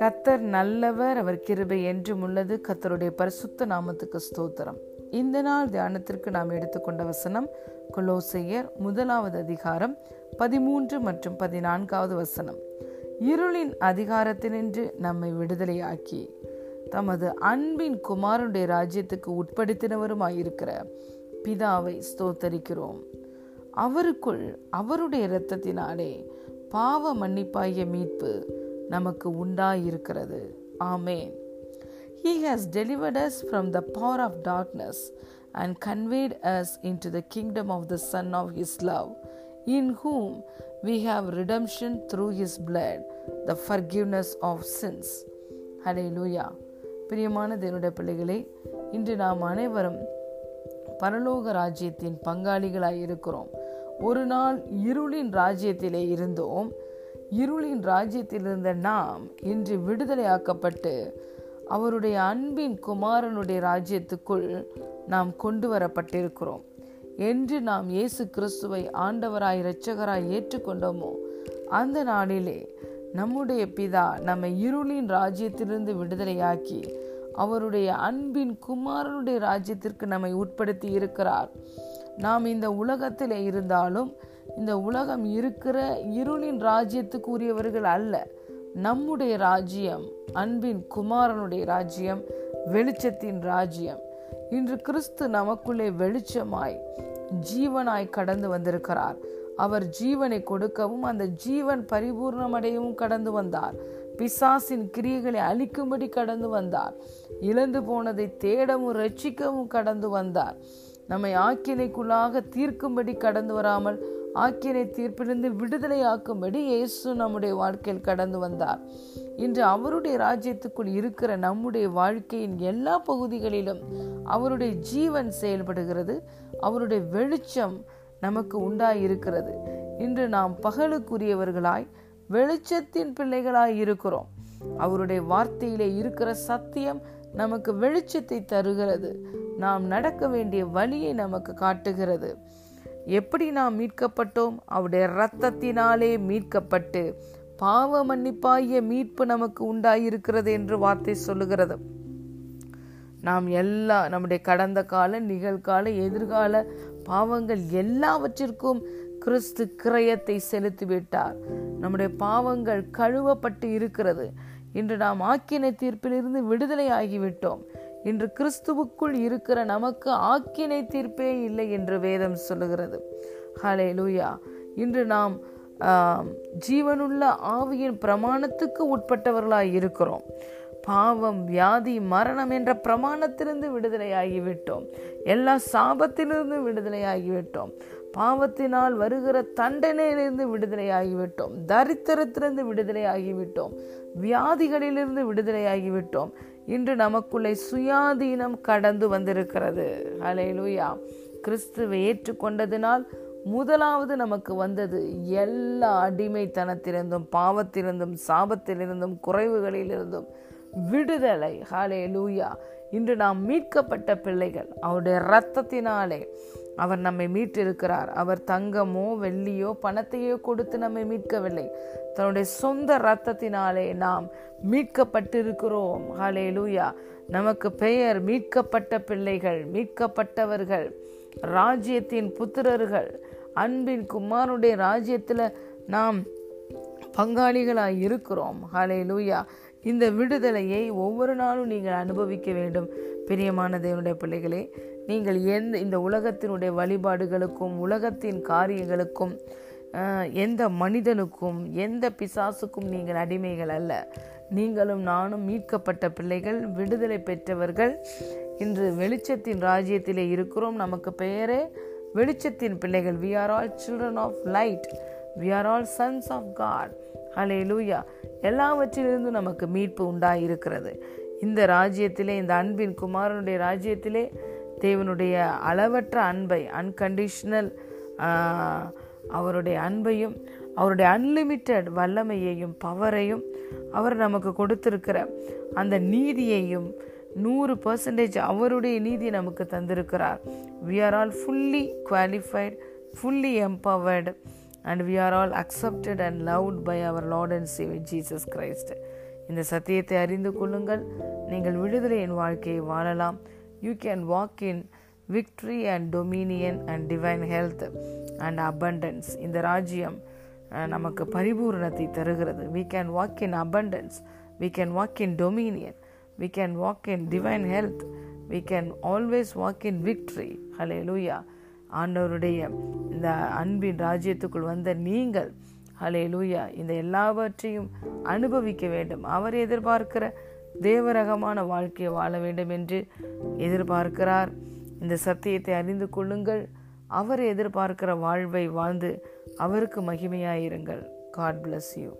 கத்தர் நல்லவர் அவர் கிருபை என்றும் உள்ளது கத்தருடைய பரிசுத்த நாமத்துக்கு ஸ்தோத்திரம் இந்த நாள் தியானத்திற்கு நாம் எடுத்துக்கொண்ட வசனம் கொலோசையர் முதலாவது அதிகாரம் பதிமூன்று மற்றும் பதினான்காவது வசனம் இருளின் அதிகாரத்தினின்று நம்மை விடுதலையாக்கி தமது அன்பின் குமாரனுடைய ராஜ்யத்துக்கு உட்படுத்தினவருமாயிருக்கிற பிதாவை ஸ்தோத்தரிக்கிறோம் அவருக்குள் அவருடைய இரத்தத்தினாலே பாவ மன்னிப்பாய மீட்பு நமக்கு உண்டாயிருக்கிறது ஆமே he has delivered us from the power of darkness and conveyed us into the kingdom of the son of his love in whom we have redemption through his blood the forgiveness of sins hallelujah பிரியமான தேவனுடைய பிள்ளைகளே இன்று நாம் அனைவரும் பரலோக ராஜ்யத்தின் பங்காளிகளாக இருக்கிறோம் ஒரு நாள் இருளின் ராஜ்யத்திலே இருந்தோம் இருளின் ராஜ்யத்தில் இருந்த நாம் இன்று விடுதலையாக்கப்பட்டு அவருடைய அன்பின் குமாரனுடைய ராஜ்யத்துக்குள் நாம் கொண்டு வரப்பட்டிருக்கிறோம் என்று நாம் இயேசு கிறிஸ்துவை ஆண்டவராய் இரட்சகராய் ஏற்றுக்கொண்டோமோ அந்த நாளிலே நம்முடைய பிதா நம்மை இருளின் ராஜ்யத்திலிருந்து விடுதலையாக்கி அவருடைய அன்பின் குமாரனுடைய ராஜ்யத்திற்கு நம்மை உட்படுத்தி இருக்கிறார் நாம் இந்த உலகத்தில் இருந்தாலும் இந்த உலகம் இருக்கிற இருளின் ராஜ்யத்துக்கு உரியவர்கள் அல்ல நம்முடைய ராஜ்யம் அன்பின் குமாரனுடைய ராஜ்யம் வெளிச்சத்தின் ராஜ்யம் இன்று கிறிஸ்து நமக்குள்ளே வெளிச்சமாய் ஜீவனாய் கடந்து வந்திருக்கிறார் அவர் ஜீவனை கொடுக்கவும் அந்த ஜீவன் பரிபூர்ணமடையவும் கடந்து வந்தார் பிசாசின் கிரியைகளை அழிக்கும்படி கடந்து வந்தார் இழந்து போனதை தேடவும் ரட்சிக்கவும் கடந்து வந்தார் நம்மை ஆக்கினைக்குள்ளாக தீர்க்கும்படி கடந்து வராமல் ஆக்கினை தீர்ப்பிலிருந்து ஆக்கும்படி இயேசு நம்முடைய வாழ்க்கையில் கடந்து வந்தார் இன்று அவருடைய ராஜ்யத்துக்குள் இருக்கிற நம்முடைய வாழ்க்கையின் எல்லா பகுதிகளிலும் அவருடைய ஜீவன் செயல்படுகிறது அவருடைய வெளிச்சம் நமக்கு உண்டாயிருக்கிறது இன்று நாம் பகலுக்குரியவர்களாய் வெளிச்சத்தின் பிள்ளைகளாய் இருக்கிறோம் அவருடைய வார்த்தையிலே இருக்கிற சத்தியம் நமக்கு வெளிச்சத்தை தருகிறது நாம் நடக்க வேண்டிய வழியை நமக்கு காட்டுகிறது எப்படி நாம் மீட்கப்பட்டோம் அவருடைய இரத்தத்தினாலே மீட்கப்பட்டு பாவ மன்னிப்பாகிய மீட்பு நமக்கு உண்டாயிருக்கிறது என்று வார்த்தை சொல்லுகிறது நாம் எல்லா நம்முடைய கடந்த கால நிகழ்கால எதிர்கால பாவங்கள் எல்லாவற்றிற்கும் கிறிஸ்து கிரயத்தை செலுத்திவிட்டார் நம்முடைய பாவங்கள் கழுவப்பட்டு இருக்கிறது இன்று நாம் ஆக்கினை தீர்ப்பிலிருந்து விடுதலை ஆகிவிட்டோம் இன்று கிறிஸ்துவுக்குள் இருக்கிற நமக்கு ஆக்கினை தீர்ப்பே இல்லை என்று வேதம் சொல்லுகிறது ஹலே லூயா இன்று நாம் ஜீவனுள்ள ஆவியின் பிரமாணத்துக்கு உட்பட்டவர்களாய் இருக்கிறோம் பாவம் வியாதி மரணம் என்ற பிரமாணத்திலிருந்து விடுதலையாகிவிட்டோம் எல்லா சாபத்திலிருந்து விடுதலையாகிவிட்டோம் பாவத்தினால் வருகிற தண்டனையிலிருந்து விடுதலை ஆகிவிட்டோம் தரித்திரத்திலிருந்து விடுதலை ஆகிவிட்டோம் வியாதிகளிலிருந்து விடுதலை ஆகிவிட்டோம் இன்று நமக்குள்ளே சுயாதீனம் கடந்து வந்திருக்கிறது ஹலையிலுயா கிறிஸ்துவை ஏற்றுக்கொண்டதினால் முதலாவது நமக்கு வந்தது எல்லா அடிமைத்தனத்திலிருந்தும் பாவத்திலிருந்தும் சாபத்திலிருந்தும் குறைவுகளிலிருந்தும் விடுதலை ஹாலே லூயா இன்று நாம் மீட்கப்பட்ட பிள்ளைகள் அவருடைய இரத்தத்தினாலே அவர் நம்மை மீட்டிருக்கிறார் அவர் தங்கமோ வெள்ளியோ பணத்தையோ கொடுத்து நம்மை மீட்கவில்லை தன்னுடைய சொந்த இரத்தத்தினாலே நாம் மீட்கப்பட்டிருக்கிறோம் ஹலே லூயா நமக்கு பெயர் மீட்கப்பட்ட பிள்ளைகள் மீட்கப்பட்டவர்கள் ராஜ்யத்தின் புத்திரர்கள் அன்பின் குமாருடைய ராஜ்யத்தில் நாம் பங்காளிகளாக இருக்கிறோம் ஹலே லூயா இந்த விடுதலையை ஒவ்வொரு நாளும் நீங்கள் அனுபவிக்க வேண்டும் பிரியமான தேவனுடைய பிள்ளைகளே நீங்கள் எந்த இந்த உலகத்தினுடைய வழிபாடுகளுக்கும் உலகத்தின் காரியங்களுக்கும் எந்த மனிதனுக்கும் எந்த பிசாசுக்கும் நீங்கள் அடிமைகள் அல்ல நீங்களும் நானும் மீட்கப்பட்ட பிள்ளைகள் விடுதலை பெற்றவர்கள் இன்று வெளிச்சத்தின் ராஜ்யத்திலே இருக்கிறோம் நமக்கு பெயரே வெளிச்சத்தின் பிள்ளைகள் we are all children of light we are all sons of God hallelujah எல்லாவற்றிலிருந்தும் நமக்கு மீட்பு உண்டாயிருக்கிறது இந்த ராஜ்யத்திலே இந்த அன்பின் குமாரனுடைய ராஜ்யத்திலே தேவனுடைய அளவற்ற அன்பை அன்கண்டிஷ்னல் அவருடைய அன்பையும் அவருடைய அன்லிமிட்டெட் வல்லமையையும் பவரையும் அவர் நமக்கு கொடுத்திருக்கிற அந்த நீதியையும் நூறு பர்சன்டேஜ் அவருடைய நீதி நமக்கு தந்திருக்கிறார் we are all fully qualified fully empowered and we are all accepted and loved by our Lord and Saviour Jesus Christ இந்த சத்தியத்தை அறிந்து கொள்ளுங்கள் நீங்கள் விடுதலையின் வாழ்க்கையை வாழலாம் you can walk in victory and dominion and divine health and abundance இந்த ராஜ்யம் நமக்கு பரிபூர்ணத்தை தருகிறது we can walk in abundance we can walk in dominion we can walk in divine health we can always walk in victory hallelujah ஆண்டவருடைய இந்த அன்பின் ராஜ்யத்துக்குள் வந்த நீங்கள் ஹலே லூயா இந்த எல்லாவற்றையும் அனுபவிக்க வேண்டும் அவர் எதிர்பார்க்கிற தேவரகமான வாழ்க்கையை வாழ வேண்டும் என்று எதிர்பார்க்கிறார் இந்த சத்தியத்தை அறிந்து கொள்ளுங்கள் அவர் எதிர்பார்க்கிற வாழ்வை வாழ்ந்து அவருக்கு மகிமையாயிருங்கள் காட் பிளஸ் யூ